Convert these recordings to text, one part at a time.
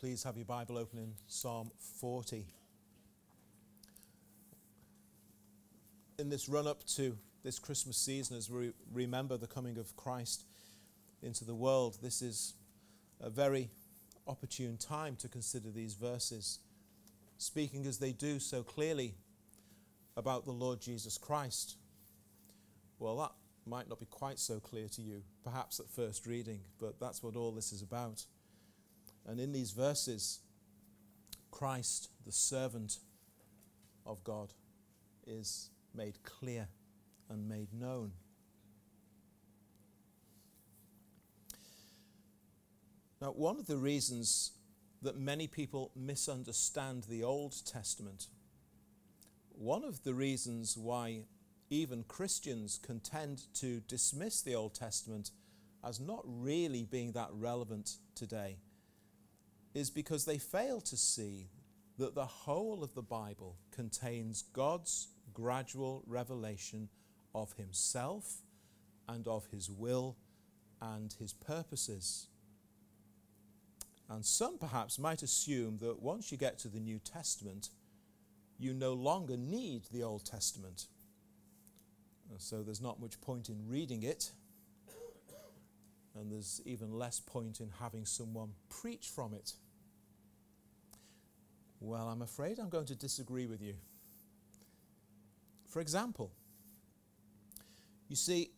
please have your Bible open in Psalm 40. In this run up to this Christmas season, as we remember the coming of Christ into the world, this is a very opportune time to consider these verses, speaking as they do so clearly about the Lord Jesus Christ. Well, that might not be quite so clear to you, perhaps at first reading, but that's what all this is about. And in these verses, Christ, the servant of God, is made clear and made known. Now, one of the reasons that many people misunderstand the Old Testament, one of the reasons why even Christians contend to dismiss the Old Testament as not really being that relevant today, is because they fail to see that the whole of the Bible contains God's gradual revelation of Himself and of His will and His purposes. And some perhaps might assume that once you get to the New Testament, you no longer need the Old Testament. So there's not much point in reading it, and there's even less point in having someone preach from it. Well, I'm afraid I'm going to disagree with you. For example, you see,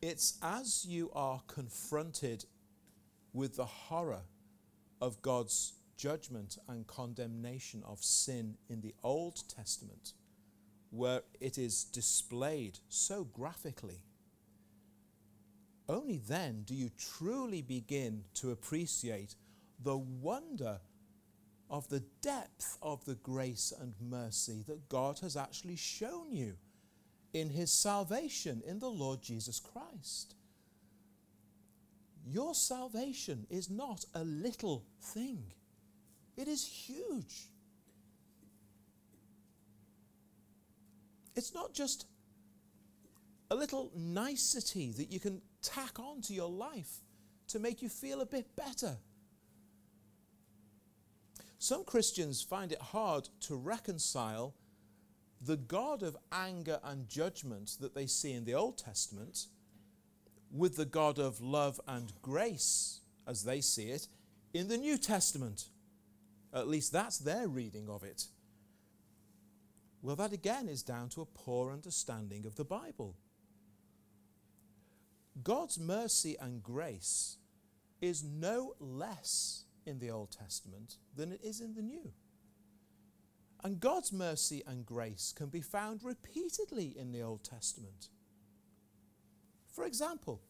it's as you are confronted with the horror of God's judgment and condemnation of sin in the Old Testament, where it is displayed so graphically. Only then do you truly begin to appreciate the wonder of the depth of the grace and mercy that God has actually shown you in His salvation in the Lord Jesus Christ. Your salvation is not a little thing, it is huge. It's not just a little nicety that you can tack on to your life to make you feel a bit better. Some Christians find it hard to reconcile the God of anger and judgment that they see in the Old Testament with the God of love and grace, as they see it, in the New Testament. At least that's their reading of it. Well, that again is down to a poor understanding of the Bible. God's mercy and grace is no less in the Old Testament than it is in the New. And God's mercy and grace can be found repeatedly in the Old Testament. For example,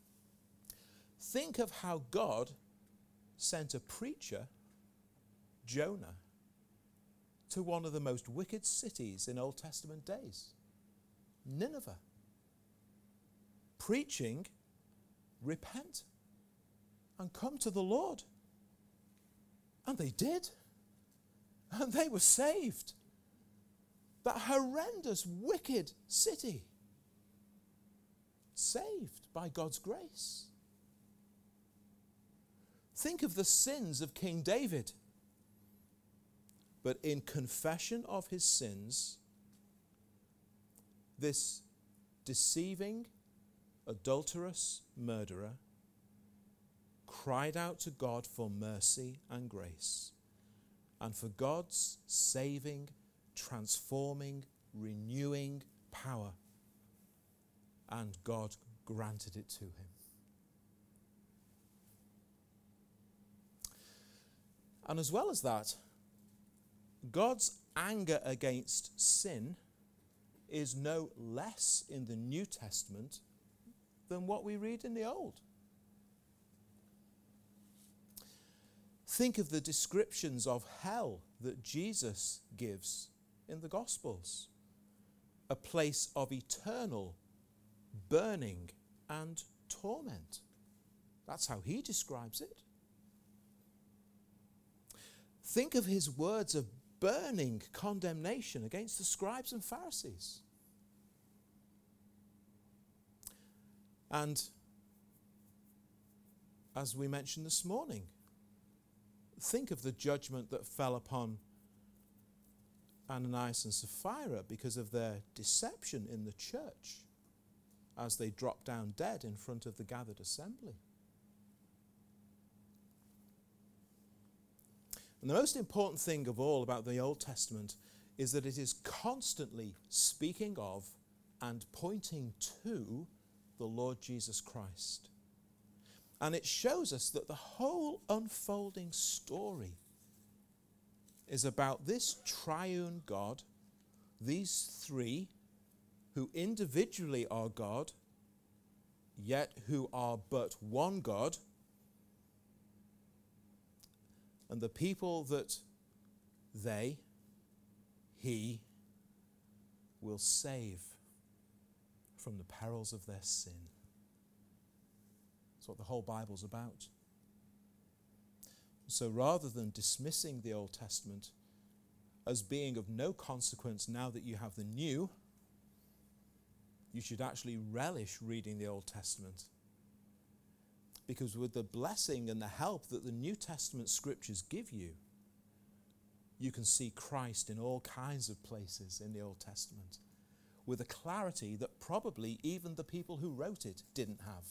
think of how God sent a preacher, Jonah, to one of the most wicked cities in Old Testament days, Nineveh, preaching, repent and come to the Lord. And they did. And they were saved. That horrendous, wicked city saved by God's grace. Think of the sins of King David. But in confession of his sins, this deceiving, adulterous murderer cried out to God for mercy and grace, and for God's saving, transforming, renewing power and God granted it to him. And as well as that, God's anger against sin is no less in the New Testament than what we read in the Old. Think of the descriptions of hell that Jesus gives in the Gospels a place of eternal burning, and torment. That's how he describes it. Think of his words of burning condemnation against the scribes and Pharisees. And as we mentioned this morning, think of the judgment that fell upon Ananias and Sapphira because of their deception in the church as they dropped down dead in front of the gathered assembly. And the most important thing of all about the Old Testament is that it is constantly speaking of and pointing to the Lord Jesus Christ. And it shows us that the whole unfolding story is about this triune God, these three who individually are God, yet who are but one God, and the people that they, he, will save from the perils of their sin. That's what the whole Bible's about. So rather than dismissing the Old Testament as being of no consequence now that you have the New, you should actually relish reading the Old Testament. Because with the blessing and the help that the New Testament scriptures give you, you can see Christ in all kinds of places in the Old Testament with a clarity that probably even the people who wrote it didn't have.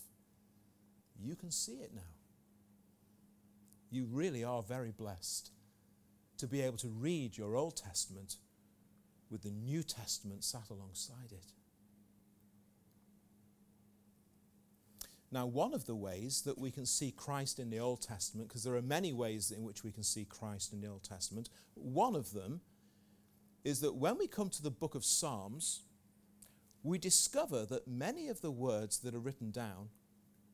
You can see it now you really are very blessed to be able to read your Old Testament with the New Testament sat alongside it. Now, one of the ways that we can see Christ in the Old Testament, because there are many ways in which we can see Christ in the Old Testament, one of them is that when we come to the book of Psalms, we discover that many of the words that are written down,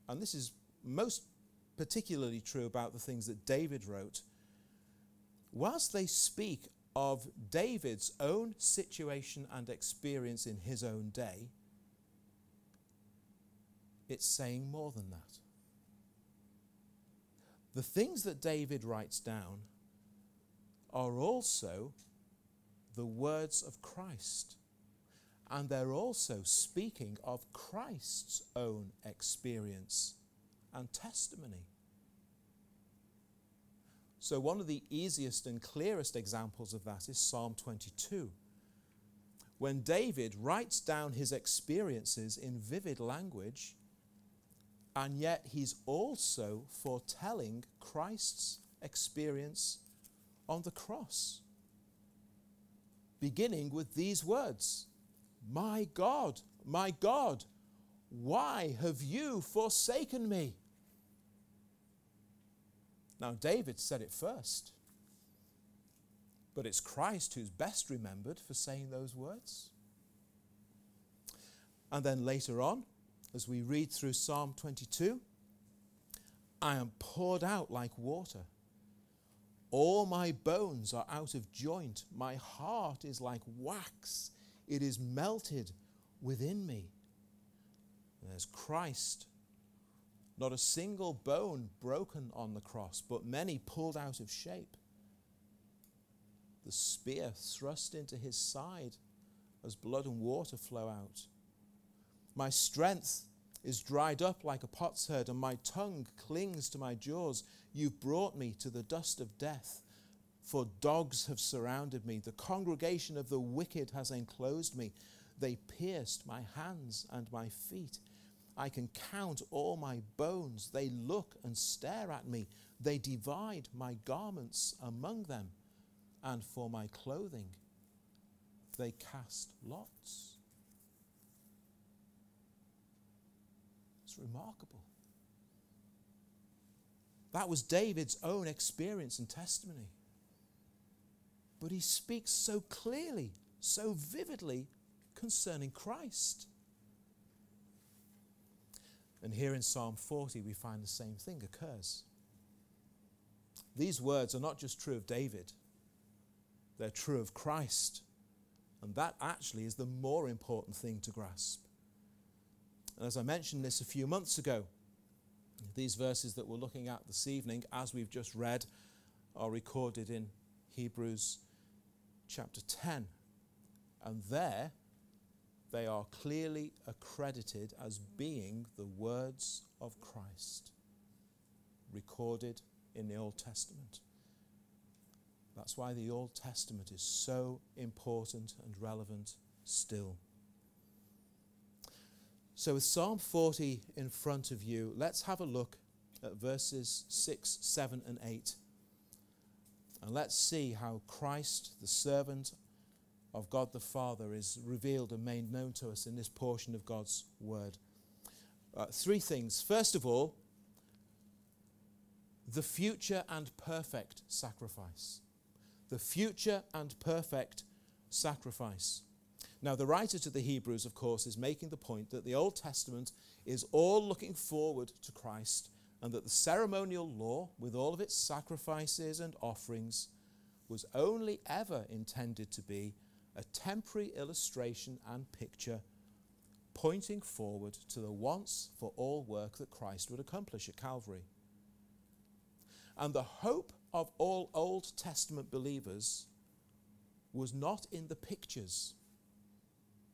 and this is most particularly true about the things that David wrote, whilst they speak of David's own situation and experience in his own day, it's saying more than that. The things that David writes down are also the words of Christ. And they're also speaking of Christ's own experience and testimony. So, one of the easiest and clearest examples of that is Psalm 22. When David writes down his experiences in vivid language, and yet he's also foretelling Christ's experience on the cross. Beginning with these words My God, my God, why have you forsaken me? Now, David said it first, but it's Christ who's best remembered for saying those words. And then later on, as we read through Psalm 22, I am poured out like water. All my bones are out of joint. My heart is like wax, it is melted within me. There's Christ not a single bone broken on the cross, but many pulled out of shape. The spear thrust into his side as blood and water flow out. My strength is dried up like a potsherd, and my tongue clings to my jaws. You've brought me to the dust of death, for dogs have surrounded me. The congregation of the wicked has enclosed me. They pierced my hands and my feet. I can count all my bones. They look and stare at me. They divide my garments among them, and for my clothing they cast lots. It's remarkable. That was David's own experience and testimony. But he speaks so clearly, so vividly concerning Christ. And here in Psalm 40, we find the same thing occurs. These words are not just true of David, they're true of Christ. And that actually is the more important thing to grasp. And as I mentioned this a few months ago, these verses that we're looking at this evening, as we've just read, are recorded in Hebrews chapter 10. And there, they are clearly accredited as being the words of Christ recorded in the Old Testament. That's why the Old Testament is so important and relevant still. So, with Psalm 40 in front of you, let's have a look at verses 6, 7, and 8. And let's see how Christ, the servant of God the Father, is revealed and made known to us in this portion of God's Word. Uh, three things. First of all, the future and perfect sacrifice. The future and perfect sacrifice. Now, the writer to the Hebrews, of course, is making the point that the Old Testament is all looking forward to Christ and that the ceremonial law, with all of its sacrifices and offerings, was only ever intended to be a temporary illustration and picture pointing forward to the once for all work that Christ would accomplish at Calvary. And the hope of all Old Testament believers was not in the pictures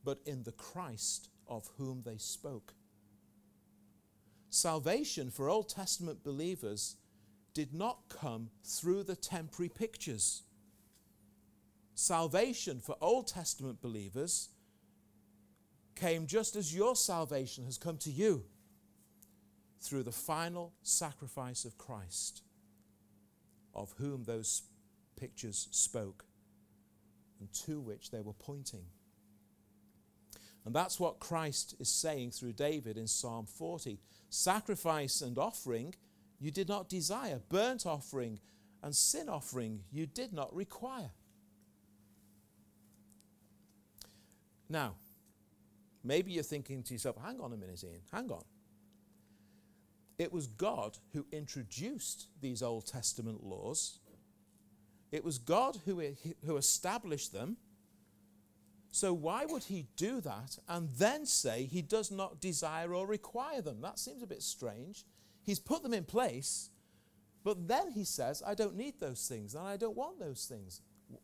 but in the Christ of whom they spoke. Salvation for Old Testament believers did not come through the temporary pictures. Salvation for Old Testament believers came just as your salvation has come to you through the final sacrifice of Christ, of whom those pictures spoke and to which they were pointing. And that's what Christ is saying through David in Psalm 40. Sacrifice and offering you did not desire, burnt offering and sin offering you did not require. Now, maybe you're thinking to yourself, hang on a minute, Ian, hang on. It was God who introduced these Old Testament laws. It was God who, who established them so, why would he do that and then say he does not desire or require them? That seems a bit strange. He's put them in place, but then he says, I don't need those things and I don't want those things.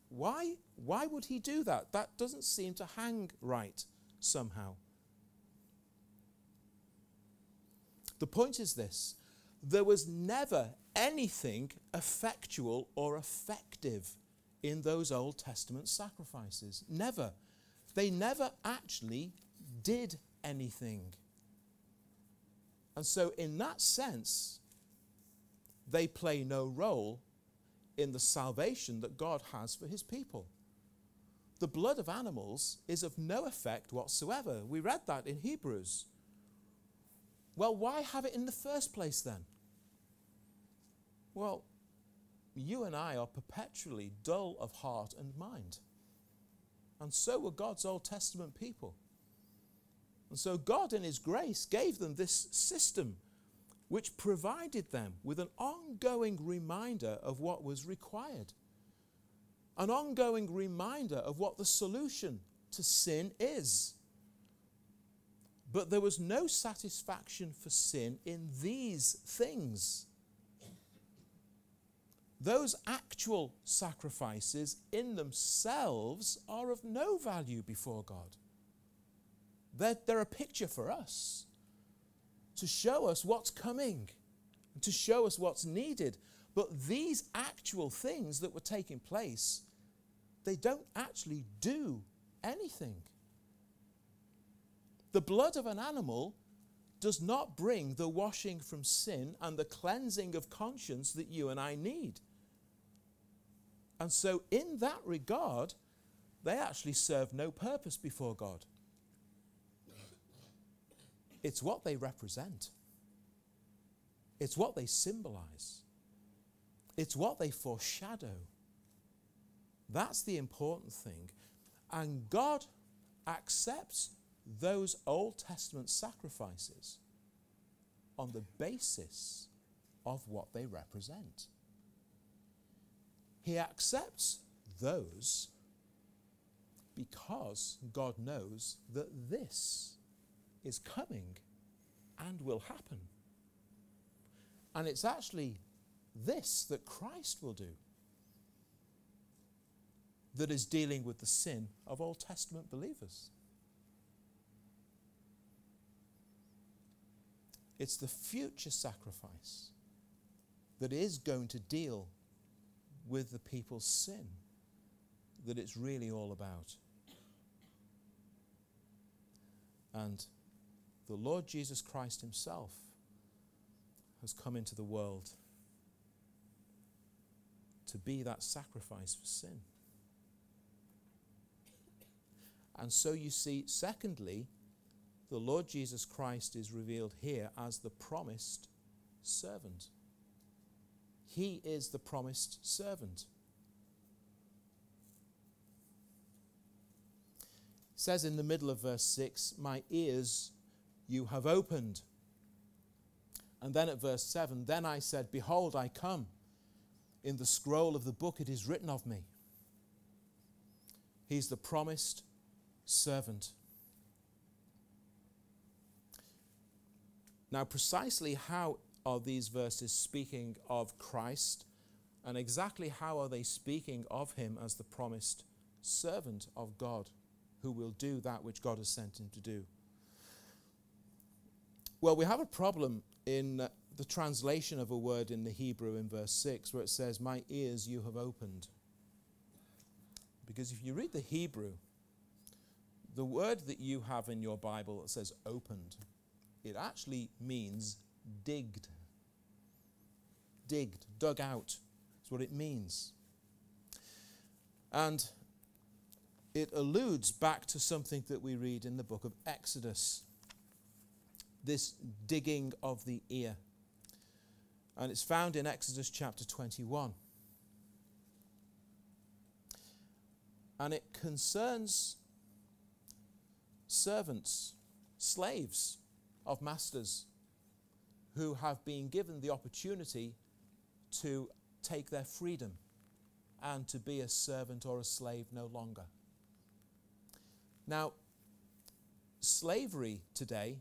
Why, why would he do that? That doesn't seem to hang right somehow. The point is this there was never anything effectual or effective in those Old Testament sacrifices. Never. They never actually did anything. And so, in that sense, they play no role in the salvation that God has for his people. The blood of animals is of no effect whatsoever. We read that in Hebrews. Well, why have it in the first place then? Well, you and I are perpetually dull of heart and mind. And so were God's Old Testament people. And so God, in His grace, gave them this system which provided them with an ongoing reminder of what was required, an ongoing reminder of what the solution to sin is. But there was no satisfaction for sin in these things those actual sacrifices in themselves are of no value before God. They're, they're a picture for us to show us what's coming, to show us what's needed. But these actual things that were taking place, they don't actually do anything. The blood of an animal does not bring the washing from sin and the cleansing of conscience that you and I need. And so, in that regard, they actually serve no purpose before God. It's what they represent, it's what they symbolize, it's what they foreshadow. That's the important thing. And God accepts those Old Testament sacrifices on the basis of what they represent. He accepts those because God knows that this is coming and will happen. And it's actually this that Christ will do that is dealing with the sin of Old Testament believers. It's the future sacrifice that is going to deal with the people's sin that it's really all about. And the Lord Jesus Christ Himself has come into the world to be that sacrifice for sin. And so you see, secondly, the Lord Jesus Christ is revealed here as the promised servant. He is the promised servant. It says in the middle of verse 6, My ears you have opened. And then at verse 7, Then I said, Behold, I come. In the scroll of the book it is written of me. He's the promised servant. Now, precisely how are these verses speaking of Christ, and exactly how are they speaking of him as the promised servant of God who will do that which God has sent him to do? Well, we have a problem in uh, the translation of a word in the Hebrew in verse 6 where it says, My ears you have opened. Because if you read the Hebrew, the word that you have in your Bible that says opened, it actually means digged. Digged, dug out, is what it means. And it alludes back to something that we read in the book of Exodus this digging of the ear. And it's found in Exodus chapter 21. And it concerns servants, slaves of masters who have been given the opportunity to take their freedom and to be a servant or a slave no longer. Now, slavery today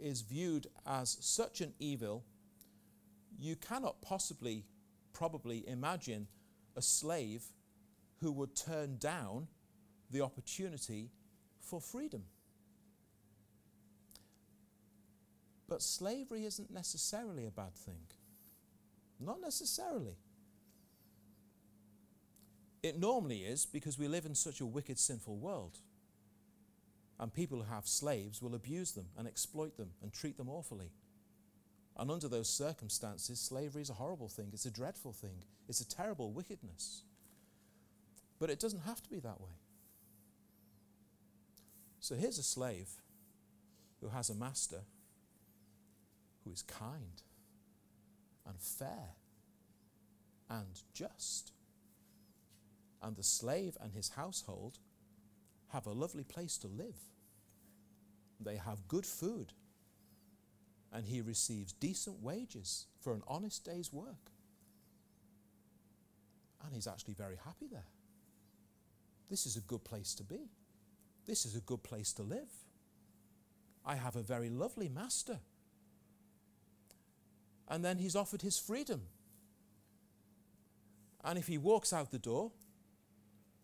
is viewed as such an evil, you cannot possibly, probably imagine a slave who would turn down the opportunity for freedom. But slavery isn't necessarily a bad thing. Not necessarily. It normally is because we live in such a wicked, sinful world. And people who have slaves will abuse them and exploit them and treat them awfully. And under those circumstances, slavery is a horrible thing. It's a dreadful thing. It's a terrible wickedness. But it doesn't have to be that way. So here's a slave who has a master who is kind and fair and just. And the slave and his household have a lovely place to live. They have good food. And he receives decent wages for an honest day's work. And he's actually very happy there. This is a good place to be. This is a good place to live. I have a very lovely master. And then he's offered his freedom. And if he walks out the door,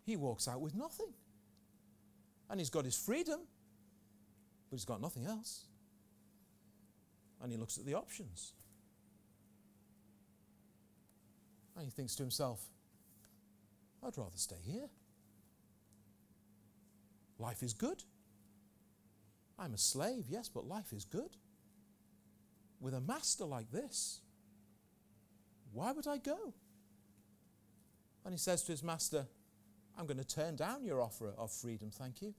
he walks out with nothing. And he's got his freedom, but he's got nothing else. And he looks at the options. And he thinks to himself, I'd rather stay here. Life is good. I'm a slave, yes, but life is good. With a master like this, why would I go? And he says to his master, I'm going to turn down your offer of freedom, thank you.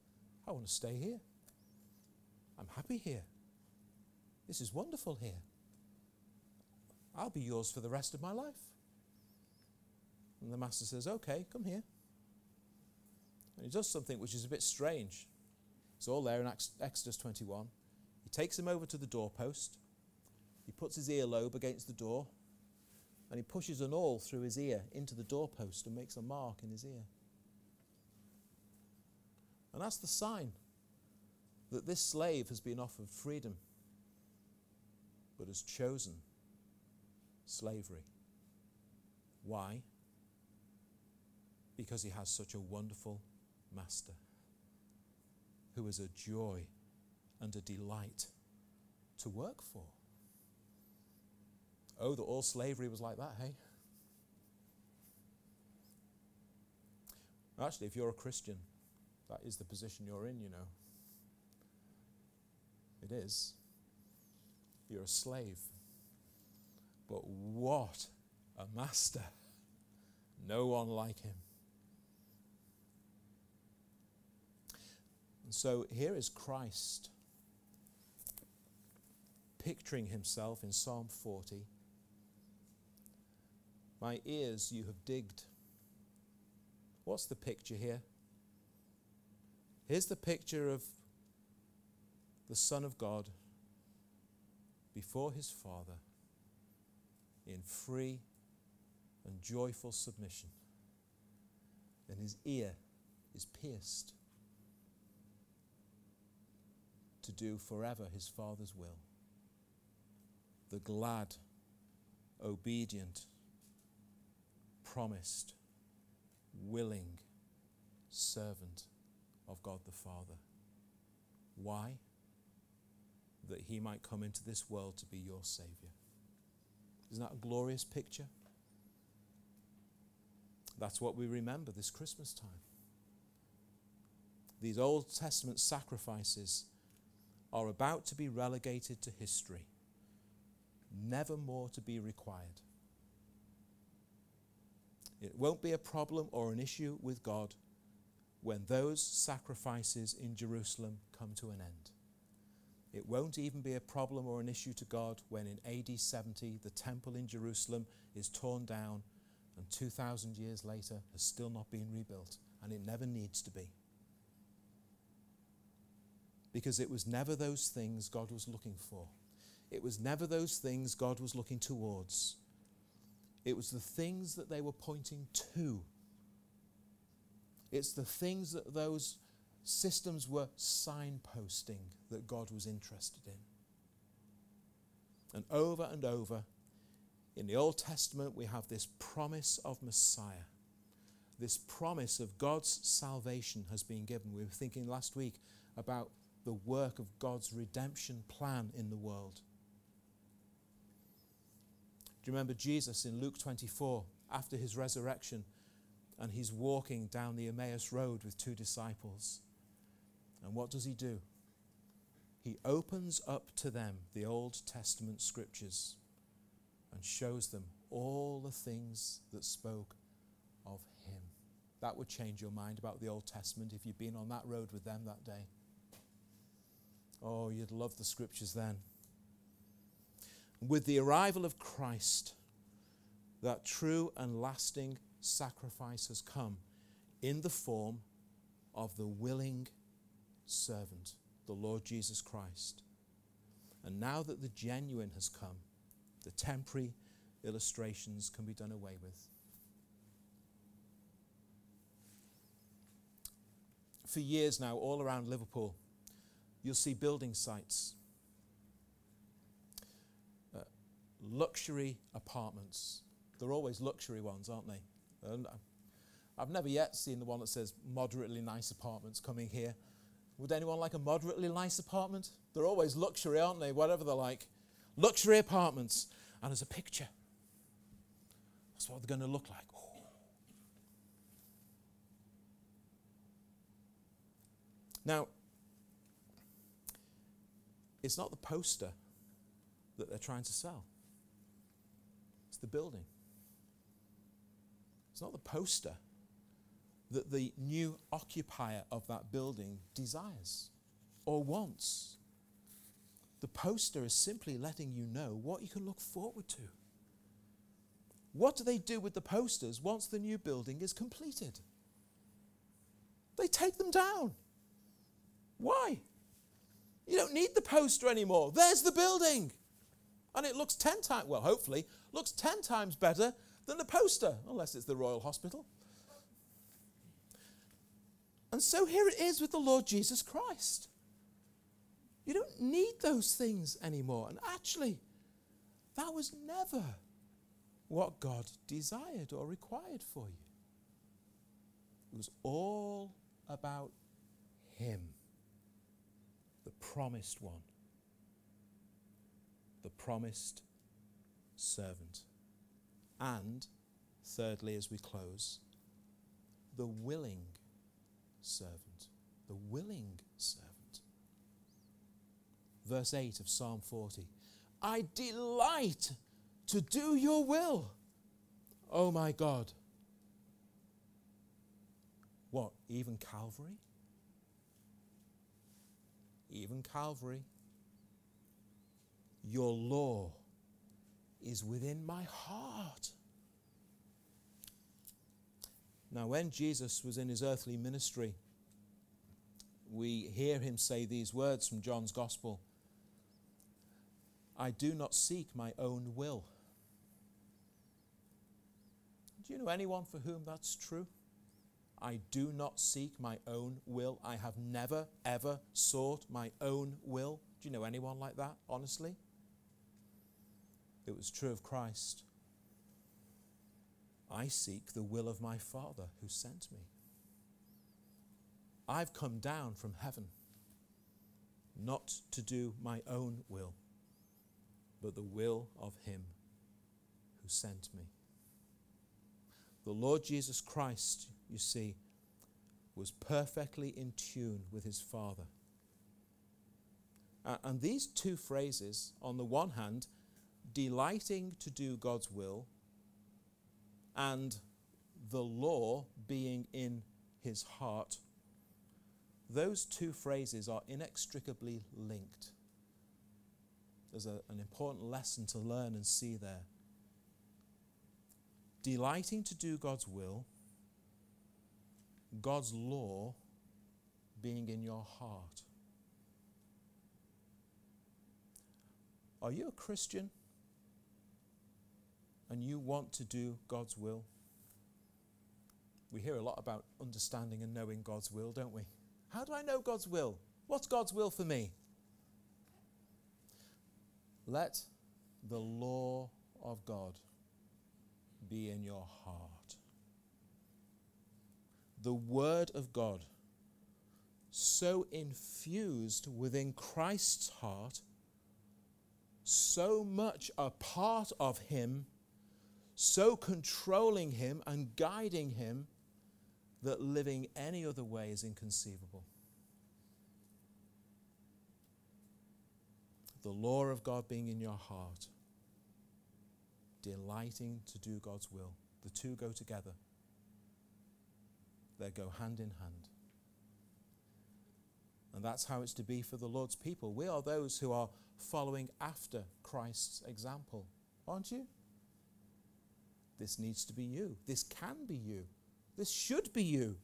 I want to stay here. I'm happy here. This is wonderful here. I'll be yours for the rest of my life. And the master says, Okay, come here. And he does something which is a bit strange. It's all there in Exodus 21. He takes him over to the doorpost. He puts his earlobe against the door. And he pushes an awl through his ear into the doorpost and makes a mark in his ear. And that's the sign that this slave has been offered freedom but has chosen slavery. Why? Because he has such a wonderful master who is a joy and a delight to work for. Oh, that all slavery was like that, hey? Actually, if you're a Christian, that is the position you're in, you know. It is. You're a slave. But what a master! No one like him. And so here is Christ picturing himself in Psalm 40. My ears you have digged. What's the picture here? Here's the picture of the Son of God before his Father in free and joyful submission. And his ear is pierced to do forever his Father's will. The glad, obedient, promised, willing servant of God the Father. Why? That he might come into this world to be your Savior. Isn't that a glorious picture? That's what we remember this Christmas time. These Old Testament sacrifices are about to be relegated to history, never more to be required. It won't be a problem or an issue with God when those sacrifices in Jerusalem come to an end. It won't even be a problem or an issue to God when in AD 70 the temple in Jerusalem is torn down and 2,000 years later has still not been rebuilt, and it never needs to be. Because it was never those things God was looking for. It was never those things God was looking towards. It was the things that they were pointing to. It's the things that those systems were signposting that God was interested in. And over and over in the Old Testament, we have this promise of Messiah. This promise of God's salvation has been given. We were thinking last week about the work of God's redemption plan in the world. Do you remember Jesus in Luke 24 after his resurrection? And he's walking down the Emmaus Road with two disciples. And what does he do? He opens up to them the Old Testament scriptures and shows them all the things that spoke of him. That would change your mind about the Old Testament if you'd been on that road with them that day. Oh, you'd love the scriptures then. With the arrival of Christ, that true and lasting sacrifice has come in the form of the willing servant, the Lord Jesus Christ. And now that the genuine has come, the temporary illustrations can be done away with. For years now, all around Liverpool, you'll see building sites, uh, luxury apartments. They're always luxury ones, aren't they? And uh, I've never yet seen the one that says moderately nice apartments coming here. Would anyone like a moderately nice apartment? They're always luxury, aren't they? Whatever they're like. Luxury apartments. And there's a picture. That's what they're going to look like. Oh. Now, it's not the poster that they're trying to sell, the building. It's not the poster that the new occupier of that building desires or wants. The poster is simply letting you know what you can look forward to. What do they do with the posters once the new building is completed? They take them down. Why? You don't need the poster anymore. There's the building. And it looks 10 times, well, hopefully, looks 10 times better than the poster, unless it's the Royal Hospital. And so here it is with the Lord Jesus Christ. You don't need those things anymore. And actually, that was never what God desired or required for you. It was all about Him, the promised one, the promised servant. And, thirdly, as we close, the willing servant. The willing servant. Verse 8 of Psalm 40 I delight to do your will, oh my God. What, even Calvary? Even Calvary. Your law is within my heart. Now, when Jesus was in his earthly ministry, we hear him say these words from John's Gospel I do not seek my own will. Do you know anyone for whom that's true? I do not seek my own will. I have never, ever sought my own will. Do you know anyone like that, honestly? It was true of Christ. I seek the will of my Father who sent me. I've come down from heaven not to do my own will, but the will of Him who sent me. The Lord Jesus Christ, you see, was perfectly in tune with His Father. And these two phrases, on the one hand, delighting to do God's will, and the law being in his heart, those two phrases are inextricably linked. There's a, an important lesson to learn and see there. Delighting to do God's will, God's law being in your heart. Are you a Christian? And you want to do God's will, we hear a lot about understanding and knowing God's will, don't we? How do I know God's will? What's God's will for me? Let the law of God be in your heart. The Word of God, so infused within Christ's heart, so much a part of Him so controlling him and guiding him that living any other way is inconceivable. The law of God being in your heart, delighting to do God's will. The two go together, they go hand in hand. And that's how it's to be for the Lord's people. We are those who are following after Christ's example, aren't you? This needs to be you. This can be you. This should be you.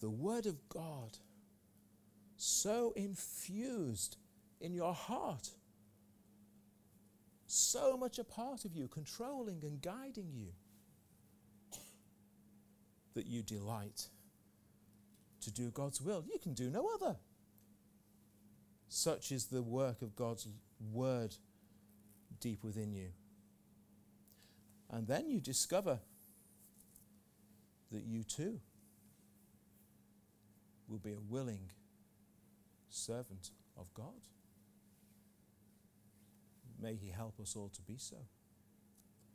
The Word of God, so infused in your heart, so much a part of you, controlling and guiding you, that you delight to do God's will. You can do no other. Such is the work of God's Word deep within you. And then you discover that you too will be a willing servant of God. May He help us all to be so.